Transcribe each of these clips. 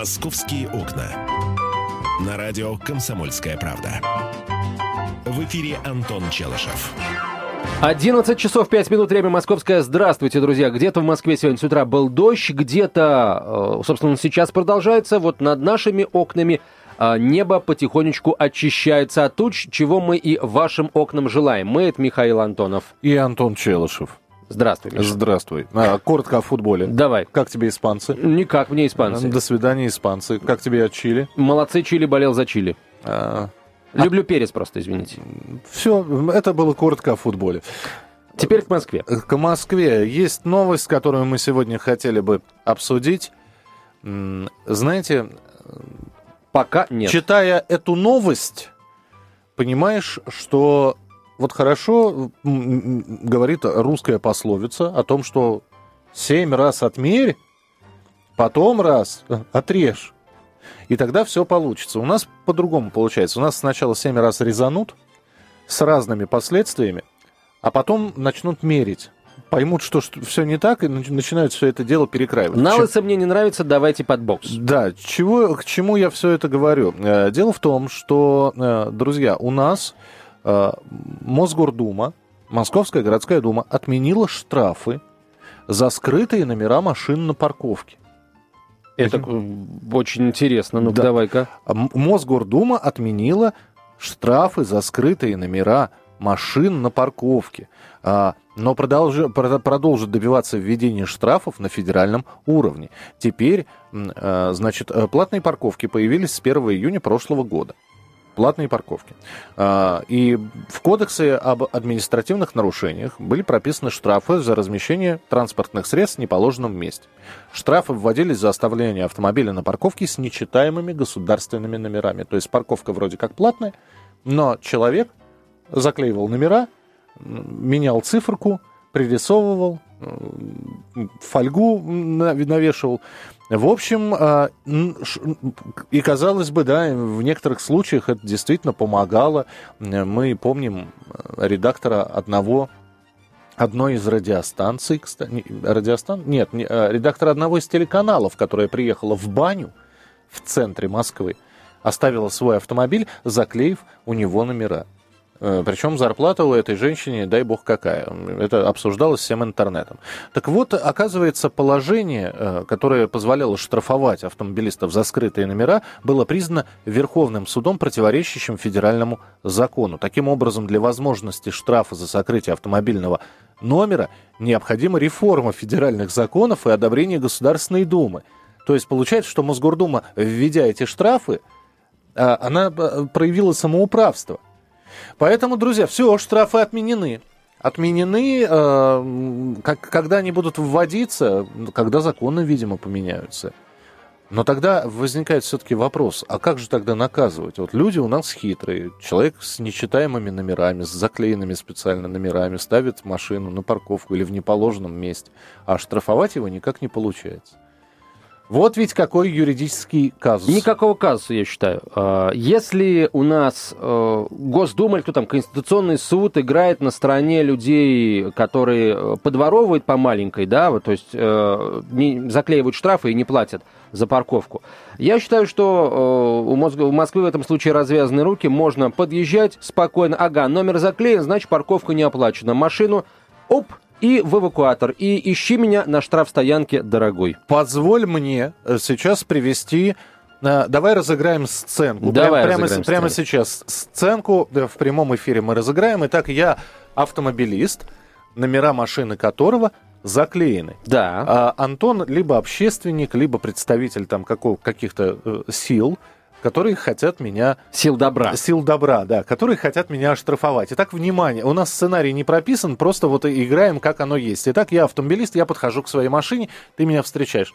«Московские окна». На радио «Комсомольская правда». В эфире Антон Челышев. 11 часов 5 минут, время московское. Здравствуйте, друзья. Где-то в Москве сегодня с утра был дождь, где-то, э, собственно, сейчас продолжается. Вот над нашими окнами э, небо потихонечку очищается от туч, чего мы и вашим окнам желаем. Мы, это Михаил Антонов. И Антон Челышев. Здравствуй, Миша. Здравствуй. А, коротко о футболе. Давай. Как тебе испанцы? Никак, мне испанцы. До свидания, испанцы. Как тебе от Чили? Молодцы, Чили болел за Чили. А, Люблю перец просто, извините. все, это было коротко о футболе. Теперь к Москве. К Москве. Есть новость, которую мы сегодня хотели бы обсудить. Знаете, Пока нет. читая эту новость, понимаешь, что вот хорошо говорит русская пословица о том, что семь раз отмерь, потом раз отрежь. И тогда все получится. У нас по-другому получается. У нас сначала семь раз резанут с разными последствиями, а потом начнут мерить. Поймут, что, все не так, и нач- начинают все это дело перекраивать. На лысо мне не нравится, давайте под бокс. да, чего, к чему я все это говорю? Э, Дело в том, что, э, друзья, у нас э, Мосгордума, Московская городская дума отменила штрафы за скрытые номера машин на парковке. Это э, очень интересно. Ну-ка, Да. давай-ка. А Мосгордума отменила штрафы за скрытые номера машин на парковке, А, но продолжи- прода- продолжит добиваться введения штрафов на федеральном уровне. Теперь, э, значит, э, платные парковки появились с 1 июня прошлого года. Платные парковки. А, И в кодексе об административных нарушениях были прописаны штрафы за размещение транспортных средств в неположенном месте. Штрафы вводились за оставление автомобиля на парковке с нечитаемыми государственными номерами. То есть парковка вроде как платная, но человек заклеивал номера, менял циферку, пририсовывал, м, фольгу на- навешивал. В общем, а, и казалось бы, да, в некоторых случаях это действительно помогало. Мы помним э, редактора одного одной из радиостанций, кстати, радиостан? Нет, не, э, редактор одного из телеканалов, которая приехала в баню в центре Москвы, оставила свой автомобиль, заклеив у него номера. Э, Причем зарплата у этой женщины, дай бог какая. Это обсуждалось всем интернетом. Так вот, оказывается, положение, э, которое позволяло штрафовать автомобилистов за скрытые номера, было признано Верховным судом противоречащим федеральному закону. Таким образом, для возможности штрафа за сокрытие автомобильного номера необходима реформа федеральных законов и одобрение Государственной Думы. То есть получается, что Мосгордума, введя эти штрафы, а, она э, проявила самоуправство. Поэтому, друзья, все, штрафы отменены. Отменены, э, как, когда они будут вводиться, когда законы, видимо, поменяются. Но тогда возникает все-таки вопрос, а как же тогда наказывать? Вот люди у нас хитрые, человек с нечитаемыми номерами, с заклеенными специально номерами ставит машину на парковку или в неположенном месте, а штрафовать его никак не получается. Вот ведь какой юридический казус. Никакого казуса, я считаю. А, Если у нас э, Госдума или кто там, Конституционный суд играет на стороне людей, которые э, подворовывают по маленькой, да, вот, то есть э, заклеивают штрафы и не платят за парковку. Я считаю, что у Москвы в этом случае развязаны руки, можно подъезжать спокойно. Ага, номер заклеен, значит парковка не оплачена. Машину, оп, и в эвакуатор. И ищи меня на штрафстоянке, дорогой. Позволь мне э, сейчас привести. э, Давай разыграем сценку. Давай Прям- прямо, разыграем прямо сценку. сейчас сценку да, в прямом эфире мы разыграем. Итак, я автомобилист, номера машины которого заклеены. Да. А Антон либо общественник, либо представитель там какого, каких-то э, сил, которые хотят меня Сил добра. Сил добра, да, которые хотят меня оштрафовать. Итак, внимание, у нас сценарий не прописан, просто вот играем, как оно есть. Итак, я автомобилист, я подхожу к своей машине, ты меня встречаешь.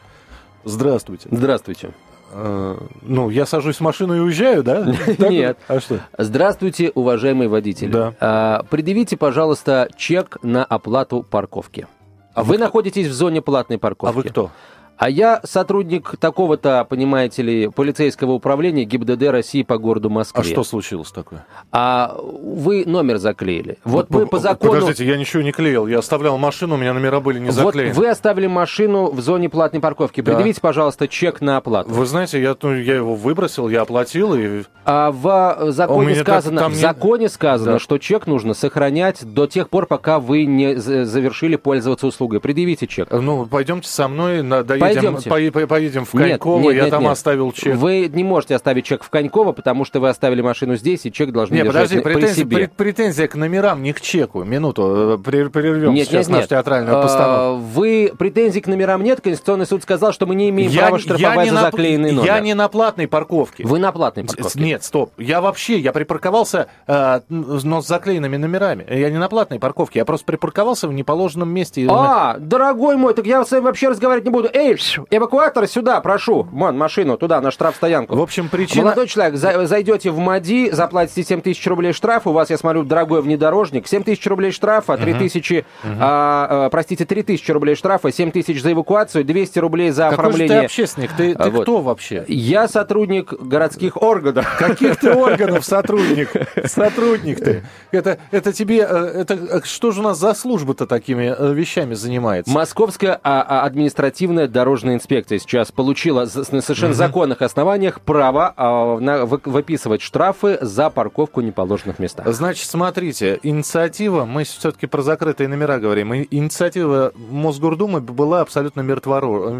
Здравствуйте. Здравствуйте. Э, ну, я сажусь в машину и уезжаю, да? Нет. А что? Здравствуйте, уважаемый водитель. Да. А, предъявите, пожалуйста, чек на оплату парковки. А вы вы находитесь в зоне платной парковки. А вы кто? А я сотрудник такого-то, понимаете ли, полицейского управления ГИБДД России по городу Москве. А что случилось такое? А вы номер заклеили. Вот мы по закону... Подождите, я ничего не клеил. Я оставлял машину, у меня номера были не заклеены. Вот вы оставили машину в зоне платной парковки. Да. Предъявите, пожалуйста, чек на оплату. Вы знаете, я, ну, я его выбросил, я оплатил и... А в законе сказано, там в не- законе сказано, Да. что чек нужно сохранять до тех пор, пока вы не за- завершили пользоваться услугой. Предъявите чек. Ну, пойдемте со мной, на- доедем, Пойдемте. пое- по- поедем в Нет, Коньково, нет, я нет, там нет. оставил чек. Вы не можете оставить чек в Коньково, потому что вы оставили машину здесь, и чек должны Не, держать подожди, на- при претензия, себе. пре- претензия к номерам, не к чеку. Минуту, э, прер- прервем Нет, сейчас нет, нет. нашу театральную А, постановку. Вы претензий к номерам нет? Конституционный суд сказал, что мы не имеем Я, права штрафовать я за заклеенный номер. я не на платной парковке. Вы на платной парковке. Нет, стоп. Я вообще, я припарковался, э, но с заклеенными номерами. Я не на платной парковке, я просто припарковался в неположенном месте. А, дорогой мой, так я с вами вообще разговаривать не буду. Эй, пш, эвакуатор сюда, прошу. Вон, машину туда, на штрафстоянку. В общем, причина... Молодой человек, за- зайдете в МАДИ, заплатите 7 тысяч рублей штрафа, у вас, я смотрю, дорогой внедорожник, 7 тысяч рублей штрафа, 3 тысячи, а, а, простите, 3 тысячи рублей штрафа, 7 тысяч за эвакуацию, 200 рублей за Какой же ты оформление. общественник? Ты, ты А, вот. кто вообще? Я сотрудник городских органов. Каких ты органов сотрудник? Сотрудник ты. Это, это тебе... э, Это, э, что же у нас за служба-то такими э, вещами занимается? Московская а, а, административная дорожная инспекция сейчас получила на совершенно законных основаниях право а, на- вы- выписывать штрафы за парковку в неположенных местах. Значит, смотрите, инициатива, мы все-таки про закрытые номера говорим, инициатива Мосгордумы была абсолютно мертворо-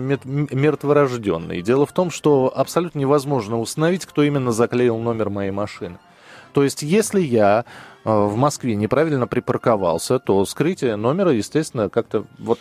мертворожденной. Дело в том, что абсолютно невозможно установить, кто именно заклеил номер моей машины. То есть, если я в Москве неправильно припарковался, то скрытие номера, естественно, как-то вот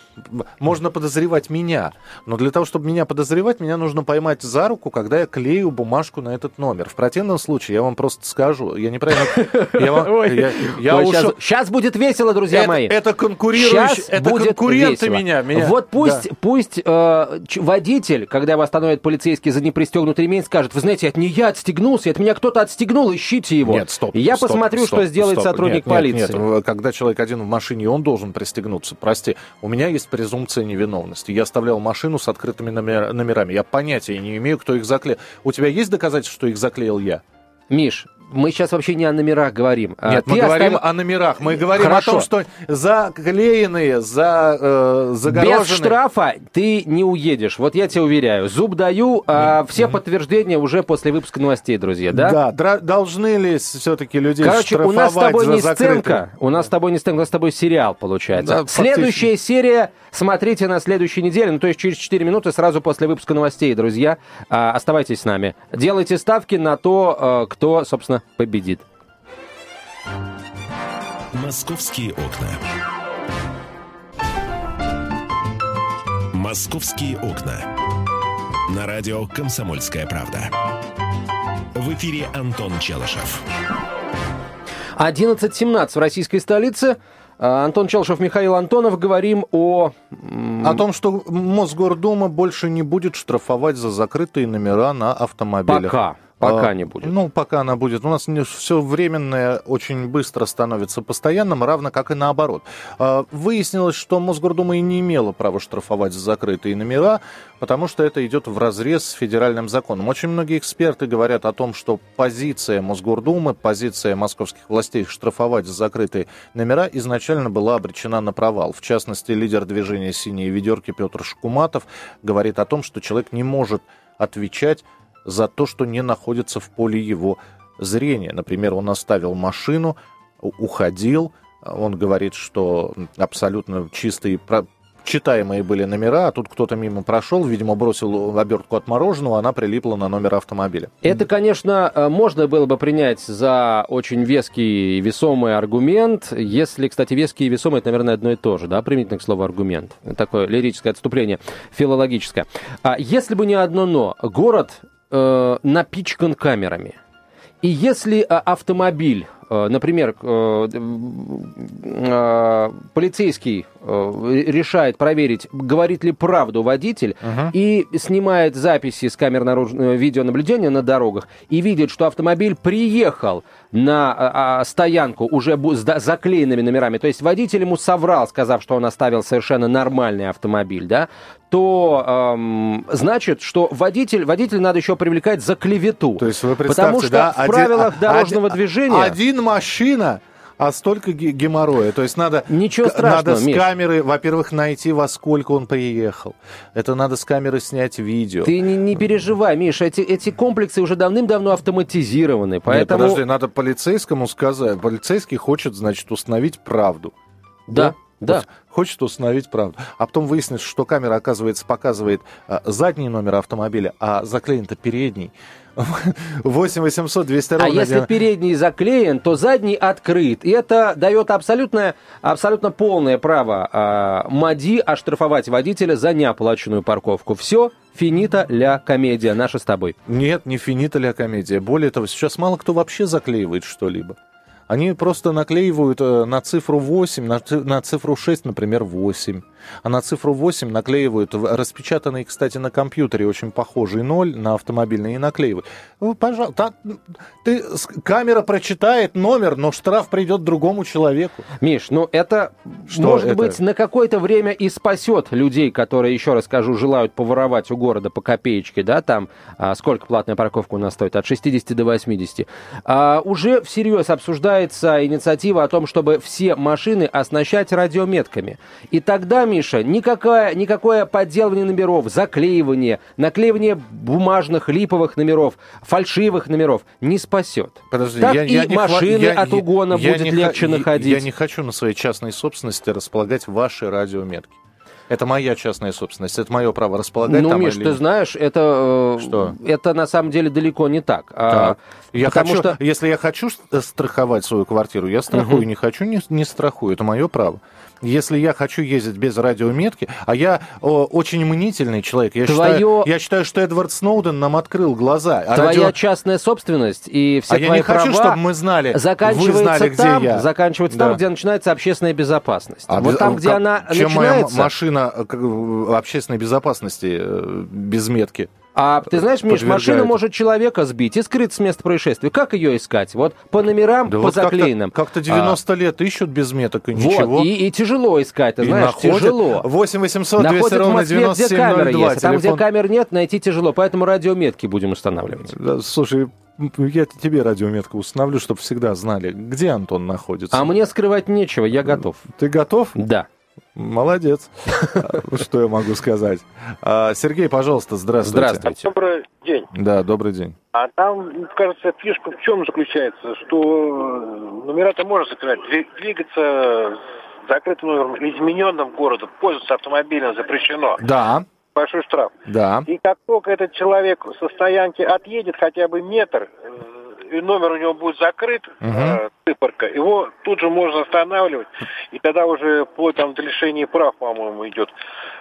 можно подозревать меня. Но для того, чтобы меня подозревать, меня нужно поймать за руку, когда я клею бумажку на этот номер. В противном случае я вам просто скажу, я неправильно, я, вам- Ой. я- я Ой, ушел. сейчас, будет весело, друзья это, мои. это конкурирующие, это конкуренты весело. меня, меня. Вот пусть, Да. пусть э, водитель, когда его остановит полицейский за непристегнутый ремень, скажет, вы знаете, это не я отстегнулся, это меня кто-то отстегнул, ищите его. Нет, стоп. Я стоп, посмотрю, стоп, что сделает стоп. сотрудник Нет, нет, полиции. Нет, когда человек один в машине, он должен пристегнуться. Прости, у меня есть презумпция невиновности. Я оставлял машину с открытыми номер- номерами. Я понятия не имею, кто их заклеил. У тебя есть доказательства, что их заклеил я? Миш, мы сейчас вообще не о номерах говорим. А Нет, мы ты говорим оставил- о номерах. Мы говорим Хорошо. о том, что заклеенные, за, э, загороженные... Без штрафа ты не уедешь. Вот я тебе уверяю. Зуб даю, а все подтверждения уже после выпуска новостей, друзья, да? Да, должны ли все-таки людей Короче, у нас с тобой не закрытые- сценка, у нас с тобой не сценка, у нас с тобой сериал получается. Да, Следующая серия смотрите на следующей неделе, ну то есть через 4 минуты сразу после выпуска новостей, друзья. А, оставайтесь с нами. Делайте ставки на то, э, кто, собственно, победит. Московские окна. Московские окна. На радио «Комсомольская правда». В эфире Антон Челышев. 11.17 в российской столице. А, Антон Челшев, Михаил Антонов. Говорим о... О том, что Мосгордума больше не будет штрафовать за закрытые номера на автомобилях. Пока. Пока А, не будет. Ну, пока она будет. У нас все временное очень быстро становится постоянным, равно как и наоборот. А, Выяснилось, что Мосгордума и не имела права штрафовать за закрытые номера, потому что это идет в разрез с федеральным законом. Очень многие эксперты говорят о том, что позиция Мосгордумы, позиция московских властей штрафовать за закрытые номера изначально была обречена на провал. В частности, лидер движения «Синие ведерки» Петр Шкуматов говорит о том, что человек не может отвечать за то, что не находится в поле его зрения. Например, он оставил машину, уходил, он говорит, что абсолютно чистые, читаемые были номера, а тут кто-то мимо прошел, видимо, бросил обертку от мороженого, она прилипла на номер автомобиля. Это, конечно, э, можно было бы принять за очень веский и весомый аргумент. Если, кстати, веский и весомый, это, наверное, одно и то же, да, применительно к слову аргумент. Такое лирическое отступление, филологическое. А если бы не одно «но», город э, напичкан камерами. И если э, автомобиль, э, например, э, полицейский решает проверить, говорит ли правду водитель, и снимает записи с камер наруж- э, видеонаблюдения на дорогах, и видит, что автомобиль приехал на а, а, стоянку уже с заклеенными номерами, то есть водитель ему соврал, сказав, что он оставил совершенно нормальный автомобиль, да, то эм, значит, что водитель, водитель надо еще привлекать за клевету. То есть вы представьте, Потому что да, в правилах а- дорожного один- движения... Один машина, а столько ге- геморроя. То есть надо, Ничего страшного, надо с Миш. камеры, во-первых, найти, во сколько он приехал. Это надо с камеры снять видео. Ты не, не переживай, Миш, эти, эти комплексы уже давным-давно автоматизированы, Нет, поэтому... подожди, надо полицейскому сказать. Полицейский хочет, значит, установить правду. Да, да. Вот Хочет установить правду. А потом выяснится, что камера, оказывается, показывает а, задний номер автомобиля, а заклеен-то передний. 8 800 200 А ровно если один- передний заклеен, то задний открыт. И это дает абсолютное, абсолютно полное право а, МАДИ оштрафовать водителя за неоплаченную парковку. Все, финита ля комедия наша с тобой. Нет, не финита ля комедия. Более того, сейчас мало кто вообще заклеивает что-либо. Они просто наклеивают э, на цифру 8, на, ци- на цифру 6, например, 8. А на цифру 8 наклеивают распечатанный, кстати, на компьютере очень похожий 0 на автомобильный и наклеивают. Пожалуйста, ты, камера прочитает номер, но штраф придет другому человеку. Миш, ну это, Что может это? быть, на какое-то время и спасет людей, которые, еще раз скажу, желают поворовать у города по копеечке, да, там, а, сколько платная парковка у нас стоит, от 60 до 80. А, уже всерьез обсуждается инициатива о том, чтобы все машины оснащать радиометками. И тогда, Миша, никакое, никакое подделывание номеров, заклеивание, наклеивание бумажных липовых номеров, фальшивых номеров не спасет. Подожди, так я, и я не машины я- от я- угона я будет не ха- легче я- находить. Я не хочу на своей частной собственности располагать ваши радиометки. Это моя частная собственность, это мое право располагать Ну, там Миш, или- ты знаешь, это, э, Что? это на самом деле далеко не так. А, Так. Я потому хочу, что... Если я хочу э, страховать свою квартиру, я страхую, не хочу, не, не страхую. Это мое право. Если я хочу ездить без радиометки, а я о, очень мнительный человек, я, Твое- считаю, я считаю, что Эдвард Сноуден нам открыл глаза. А Твоя радио- частная собственность и все А я твои не хочу, права чтобы мы знали, вы заканчивается знали, где там, я. заканчивается Да. там, где начинается общественная безопасность. А вот без- там, где как- она чем моя начинается... м- машина как, э, общественной безопасности э, без метки? А ты знаешь, Миш, машина может человека сбить и скрыться с места происшествия. Как ее искать? Вот по номерам, Да по вот заклеенным. Как-то А, 90 лет ищут без меток и ничего. Вот, и, и тяжело искать, ты знаешь, находят. тяжело. 8 800 200 Находят в ровно Москве, где камеры 9702. есть. А там, где телефон. камер нет, найти тяжело. Поэтому радиометки будем устанавливать. Да, Слушай, я тебе радиометку установлю, чтобы всегда знали, где Антон находится. А мне скрывать нечего, я готов. Ты готов? Да. Молодец. Что я могу сказать? А, Сергей, пожалуйста, здравствуйте. Здравствуйте. Добрый день. Да, добрый день. А там, кажется, фишка в чем заключается, что э, номера-то можно закрывать, Дви- двигаться с закрытым номером или измененным городом, пользоваться автомобилем запрещено. Да, Большой штраф. да. И как только этот человек со стоянки отъедет хотя бы метр, э, и номер у него будет закрыт, э, циферка, его тут же можно останавливать, и тогда уже вплоть там до лишения прав, по-моему, идет.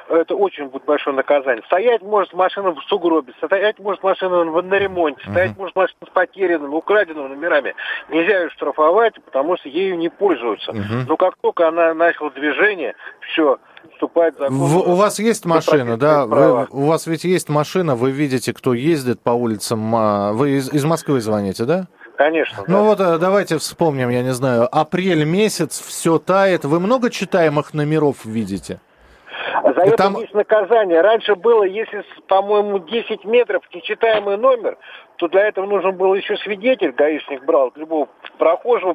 Это очень будет большое наказание. Стоять может машина в сугробе, стоять может машина на ремонте, стоять может машина с потерянными, украденными номерами. Нельзя ее штрафовать, потому что ею не пользуются. Но как только она начала движение, все, вступает в закон. В- у вас есть машина, да? права. Вы- у вас ведь есть машина, вы видите, кто ездит по улицам. а, Вы из, из Москвы звоните, да? Конечно. да. Ну вот э, давайте вспомним, я не знаю, апрель месяц, все тает. Вы много читаемых номеров видите? За И это там- есть наказание. Раньше было, если, по-моему, 10 метров нечитаемый номер, то для этого нужен был еще свидетель, гаишник брал любого прохожего,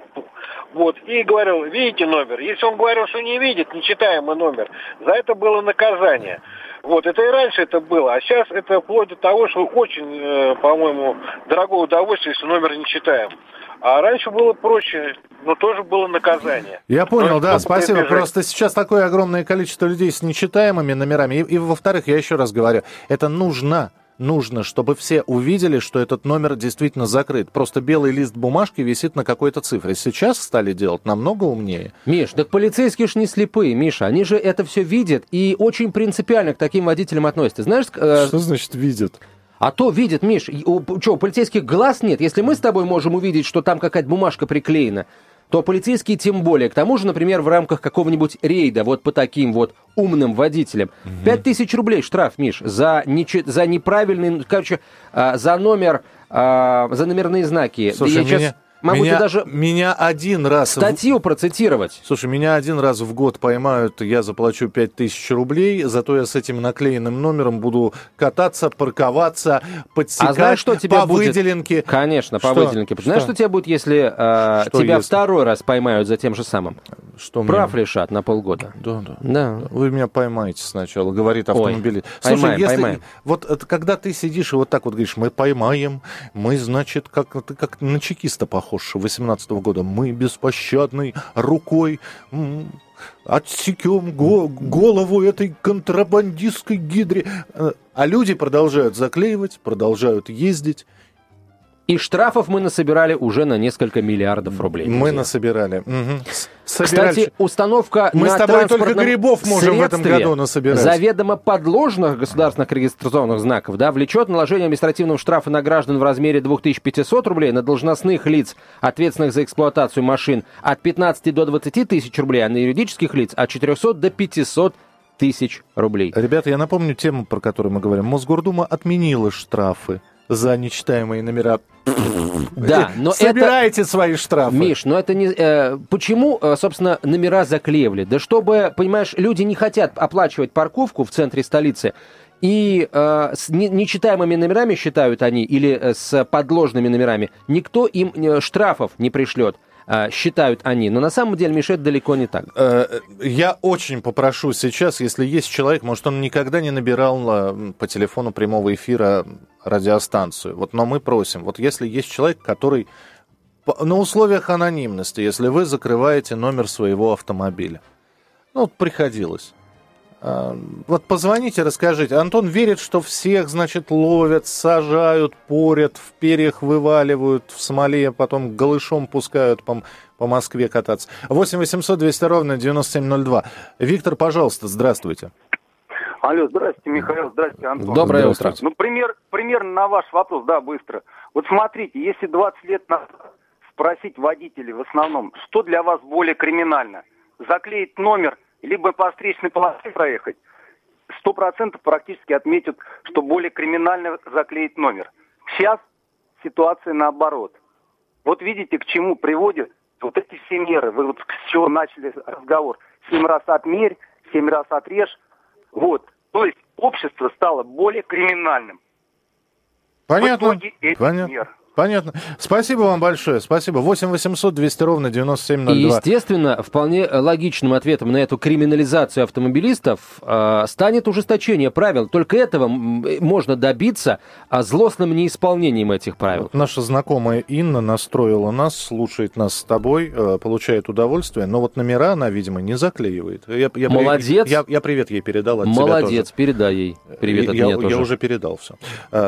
вот, и говорил, видите номер. Если он говорил, что не видит, нечитаемый номер, за это было наказание. Вот, это и раньше это было, а сейчас это вплоть до того, что очень, э, по-моему, дорогое удовольствие, если номер не читаем. А раньше было проще, но тоже было наказание. Я понял, Ну, да, спасибо. избежать. Просто сейчас такое огромное количество людей с нечитаемыми номерами. И, и во-вторых, я еще раз говорю, это нужно. Нужно, чтобы все увидели, что этот номер действительно закрыт. Просто белый лист бумажки висит на какой-то цифре. Сейчас стали делать намного умнее. Миш, так полицейские ж не слепые, Миша. Они же это все видят и очень принципиально к таким водителям относятся. Знаешь, э, Что значит видят? А то видят, Миш, у, что, у полицейских глаз нет. Если мы с тобой можем увидеть, что там какая-то бумажка приклеена, то полицейские тем более. К тому же, например, в рамках какого-нибудь рейда, вот по таким вот умным водителям, пять тысяч рублей штраф, Миш, за, нечи- за неправильный, короче, а, за номер, а, за номерные знаки. Слушай, Я меня, щас- могу меня, даже меня один раз... статью процитировать. Слушай, меня один раз в год поймают, я заплачу 5000 рублей, зато я с этим наклеенным номером буду кататься, парковаться, подсекать А знаешь, что тебе по будет? выделенке. Конечно, по Что? выделенке. Знаешь, Что? что тебе будет, если э, Что тебя если? второй раз поймают за тем же самым? Что мне- Прав лишат на полгода. Да, да. Да. Вы меня поймаете сначала, говорит Ой, автомобилист. Слушай, поймаем, если поймаем. вот это, когда ты сидишь и вот так вот говоришь, мы поймаем, мы, значит, как ты как на чекиста похож 18 года, мы беспощадной рукой отсекем го- голову этой контрабандистской гидре. Э, А люди продолжают заклеивать, продолжают ездить. И штрафов мы насобирали уже на несколько миллиардов рублей. Мы друзья. насобирали. С- собирали. Кстати, установка Мы на с тобой только грибов можем в этом году насобирать. Заведомо подложных государственных регистрационных знаков да, влечет наложение административного штрафа на граждан в размере 2500 рублей, на должностных лиц, ответственных за эксплуатацию машин, от 15 до 20 тысяч рублей, а на юридических лиц от 400 до 500 тысяч рублей. Ребята, я напомню тему, про которую мы говорим. Мосгордума отменила штрафы за нечитаемые номера. Да, но это... Собирайте свои штрафы. Миш, но это не... э, почему, э, собственно, номера заклеивали? Да чтобы, понимаешь, люди не хотят оплачивать парковку в центре столицы, и э, с не- нечитаемыми номерами считают они, или э, с подложными номерами, никто им э, штрафов не пришлет, считают они. Но на самом деле, Миш, это далеко не так. Э, Я очень попрошу сейчас, если есть человек, может, он никогда не набирал э, по телефону прямого эфира радиостанцию. Вот, но мы просим, вот если есть человек, который на условиях анонимности, если вы закрываете номер своего автомобиля, ну, вот приходилось. А, Вот позвоните, расскажите. Антон верит, что всех, значит, ловят, сажают, порят, в перьях вываливают, в смоле, потом голышом пускают по, по Москве кататься. 8 800 200 ровно 9702. Виктор, пожалуйста, здравствуйте. Алло, здрасте, Михаил, здрасте, Антон. Доброе утро. Ну, пример, примерно на ваш вопрос, да, быстро. Вот смотрите, если 20 лет назад спросить водителей в основном, что для вас более криминально? Заклеить номер, либо по встречной полосе проехать? Сто процентов практически отметят, что более криминально заклеить номер. Сейчас ситуация наоборот. Вот видите, к чему приводят вот эти все меры. Вы вот с чего начали разговор. Семь раз отмерь, семь раз отрежь. Вот. То есть общество стало более криминальным. Понятно. В итоге этих Понятно. мер. Понятно. Спасибо вам большое. Спасибо. 8 800 200 ровно И, 9702. естественно, вполне логичным ответом на эту криминализацию автомобилистов э, станет ужесточение правил. Только этого м, можно добиться а, злостным неисполнением этих правил. Наша знакомая Инна настроила нас, слушает нас с тобой, э, получает удовольствие, но вот номера она, видимо, не заклеивает. Я, я при- Молодец. Я, я привет ей передал от тебя Молодец, тоже. передай ей. Привет от я, меня я тоже. уже передал все.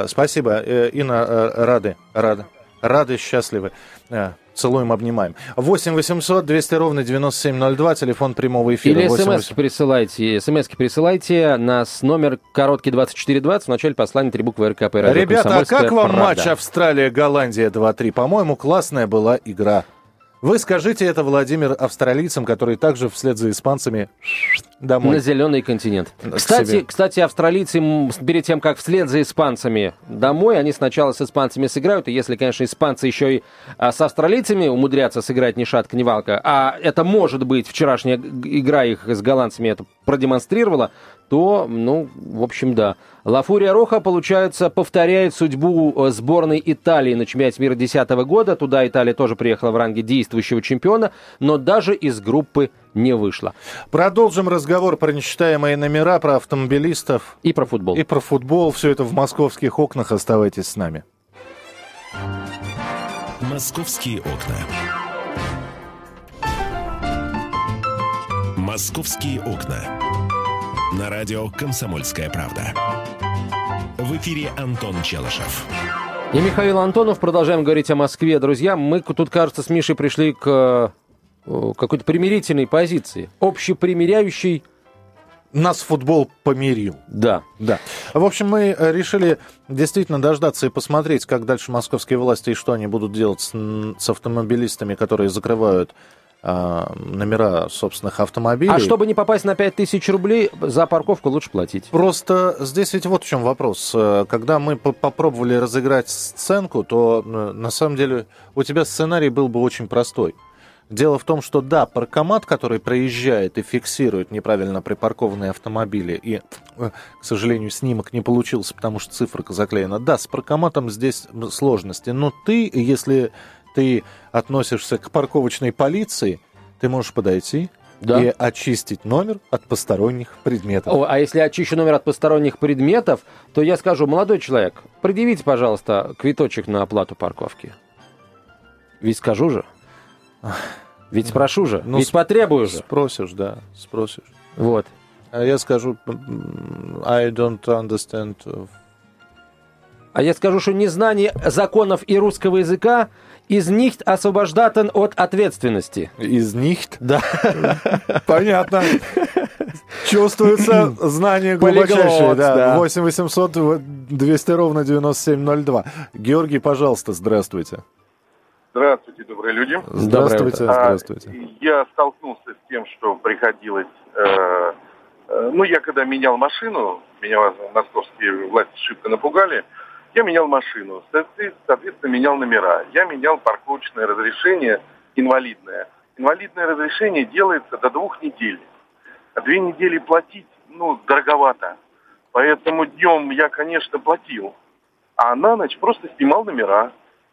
спасибо, Э, Инна, э, рады, рады, рады, счастливы. Э, Целуем, обнимаем. 8 800 200 ровно 9702, телефон прямого эфира. Или 8 смс присылайте, смс присылайте на с номер короткий 2420 в начале послания три буквы РКП. радио Ребята, а «Комсомольская как вам правда». матч Австралия-Голландия 2-3? По-моему, классная была игра. Вы скажите это, Владимир, австралийцам, которые также вслед за испанцами домой. На зеленый континент. Кстати, кстати, австралийцы перед тем, как вслед за испанцами домой, они сначала с испанцами сыграют, и если, конечно, испанцы еще и а, с австралийцами умудрятся сыграть ни шатка, ни валка, а это может быть вчерашняя игра их с голландцами это продемонстрировала, то, ну, в общем, да. Лафурия Роха, получается, повторяет судьбу э, сборной Италии на чемпионате мира 2010 года. Туда Италия тоже приехала в ранге действующего чемпиона, но даже из группы не вышла. Продолжим разговор про нечитаемые номера, про автомобилистов И про футбол. и про футбол. Все это в московских окнах. Оставайтесь с нами. Московские окна. Московские окна. На радио «Комсомольская правда». В эфире Антон Челышев. И Михаил Антонов. Продолжаем говорить о Москве. Друзья, мы тут, кажется, с Мишей пришли к э, какой-то примирительной позиции. Общепримиряющей, Нас футбол помирил. да. Да. В общем, мы э, решили действительно дождаться и посмотреть, как дальше московские власти и что они будут делать с, с автомобилистами, которые закрывают номера собственных автомобилей. А чтобы не попасть на 5000 рублей, за парковку лучше платить. Просто здесь ведь вот в чем вопрос. Э, когда мы попробовали разыграть сценку, то на самом деле у тебя сценарий был бы очень простой. Дело в том, что да, паркомат, который проезжает и фиксирует неправильно припаркованные автомобили, и, э, к сожалению, снимок не получился, потому что циферка заклеена. Да, с паркоматом здесь сложности. Но ты, если ты относишься к парковочной полиции, ты можешь подойти да. и очистить номер от посторонних предметов. О, а если очищу номер от посторонних предметов, то я скажу, молодой человек, предъявите, пожалуйста, квиточек на оплату парковки. Ведь скажу же. Ведь спрошу же, ну, ведь потребую же. Спросишь, да, спросишь. Вот. А я скажу, I don't understand. А я скажу, что незнание законов и русского языка из них освобождатен от ответственности. Из них? Да. Понятно. Чувствуется знание глубочайшее. Да. 8 800 200 ровно 9702. Георгий, пожалуйста, здравствуйте. Здравствуйте, добрые люди. Здравствуйте, здравствуйте. А, я столкнулся с тем, что приходилось... Э, э, ну, я когда менял машину, меня московские власти шибко напугали, я менял машину, соответственно, менял номера. Я менял парковочное разрешение инвалидное. Инвалидное разрешение делается до двух недель. А две недели платить, ну, дороговато. Поэтому днем я, конечно, платил. А на ночь просто снимал номера.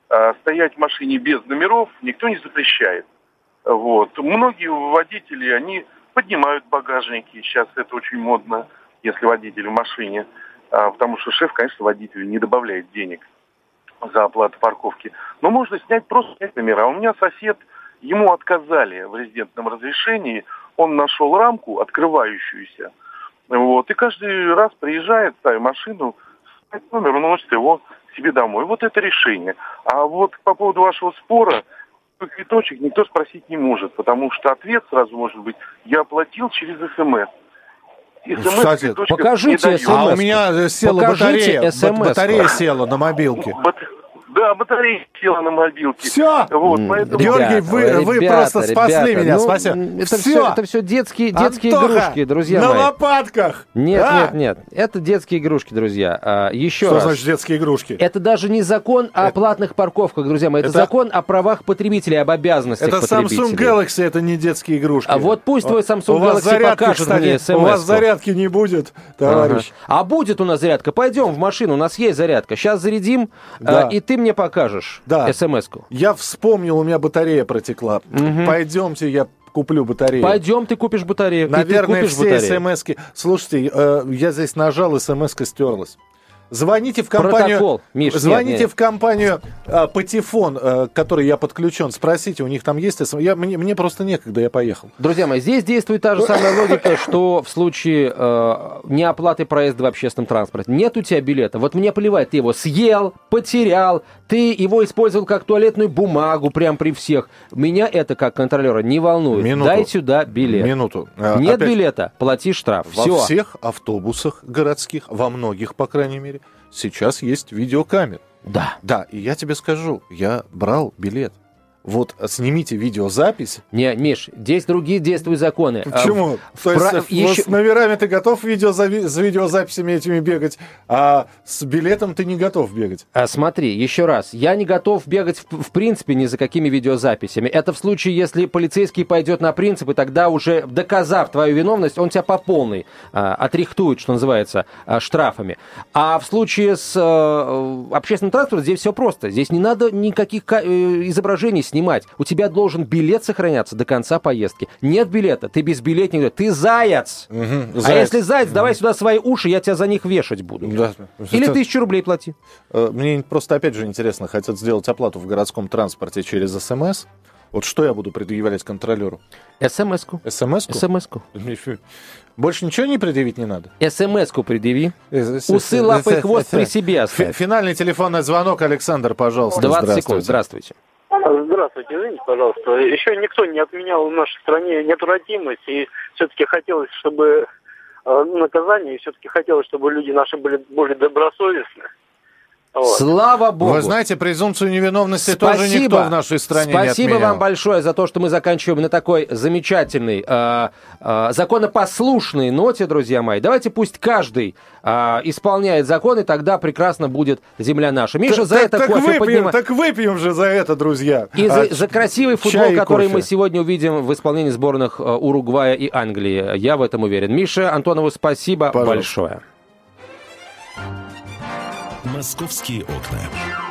А стоять в машине без номеров никто не запрещает. Вот. Многие водители, они поднимают багажники. Сейчас это очень модно, если водитель в машине. А, потому что шеф, конечно, водителю не добавляет денег за оплату парковки. Но можно снять просто снять номера. У меня сосед, ему отказали в резидентном разрешении, он нашел рамку, открывающуюся, вот, и каждый раз приезжает, ставит машину, ставит номер, он носит его себе домой. Вот это решение. А вот по поводу вашего спора, квиточек никто спросить не может, потому что ответ сразу может быть, я оплатил через СМС. Кстати, покажите смс. А у меня села Покажите батарея. Батарея села на мобилке. Да, батарея села на мобилке. Все. Вот, поэтому... Георгий, вы, ребята, вы просто спасли ребята, меня. Ну, спасибо. Это все. все, это все детские, детские Антоха, игрушки, друзья на мои. лопатках. Нет, а? нет, нет. Это детские игрушки, друзья. А, еще Что раз. значит детские игрушки? Это даже не закон о платных парковках, друзья мои. Это, Это- закон о правах потребителей, об обязанностях Это потребителей. Samsung Galaxy, это не детские игрушки. А вот пусть твой Samsung у вас Galaxy зарядки, покажет кстати, мне У смс-ку. вас зарядки не будет, товарищ. Ага. А будет у нас зарядка. Пойдем в машину, у нас есть зарядка. Сейчас зарядим, Да. э, и ты мне покажешь Да. смс-ку. Я вспомнил, у меня батарея протекла. Пойдемте, я куплю батарею. Пойдем, ты купишь батарею. Наверное, ты купишь все батарею. смс-ки... Слушайте, э, я здесь нажал, смс-ка стерлась. Звоните в компанию... Протокол, Миш, нет, звоните нет. в компанию э, Патефон, э, к которой я подключен. Спросите, у них там есть. Я, мне, мне просто некогда, я поехал. Друзья мои, здесь действует та же самая логика, что в случае э, неоплаты проезда в общественном транспорте. Нет у тебя билета. Вот мне плевать, ты его съел, потерял, ты его использовал как туалетную бумагу прям при всех. Меня это как контролера не волнует. Минуту. Дай сюда билет. Минуту. Э, Нет опять- билета, плати штраф. Во Все. всех автобусах городских, во многих, по крайней мере, сейчас есть видеокамеры. Да. Да, и я тебе скажу, я брал билет. Вот э, снимите видеозапись. Не, Миш, здесь другие действуют законы. А, Почему? в То есть пра- э, еще- с номерами ты готов видеозави- с видеозаписями этими бегать, а с билетом ты не готов бегать. А, смотри, еще раз, я не готов бегать в, в принципе ни за какими видеозаписями. Это в случае, если полицейский пойдет на принципы, тогда уже доказав твою виновность, он тебя по полной а, отрихтует, что называется, а, штрафами. А в случае с а, общественным транспортом здесь все просто. Здесь не надо никаких ка- изображений снимать. У тебя должен билет сохраняться до конца поездки. Нет билета, ты безбилетник, ты заяц. А Заяц. если заяц, давай сюда свои уши, я тебя за них вешать буду. Да. Или Это- тысячу рублей плати. Э, Мне просто опять же интересно, хотят сделать оплату в городском транспорте через СМС. Вот что я буду предъявлять контролеру? СМС-ку. СМС-ку? СМС-ку. Больше ничего не предъявить не надо? СМС-ку предъяви. Усы, Усы, лапы хвост при себе оставь. Финальный телефонный звонок, Александр, пожалуйста. 20 секунд. Здравствуйте. Здравствуйте. Извините, пожалуйста. Еще никто не отменял в нашей стране неотвратимость, и все-таки хотелось, чтобы э, наказание, и все-таки хотелось, чтобы люди наши были более добросовестны. Вот. Слава Богу. Вы знаете, презумпцию невиновности Спасибо. тоже никто в нашей стране Спасибо не отменял. вам большое за то, что мы заканчиваем на такой замечательной, э, э, законопослушной ноте, друзья мои. Давайте пусть каждый э, исполняет закон, и тогда прекрасно будет земля наша. Миша, так, за это так кофе выпьем, поднимает. Так выпьем же за это, друзья. И а, за, за красивый футбол, который кофе. мы сегодня увидим в исполнении сборных Уругвая и Англии. Я в этом уверен. Миша Антонову спасибо Пожалуйста. большое. «Московские окна».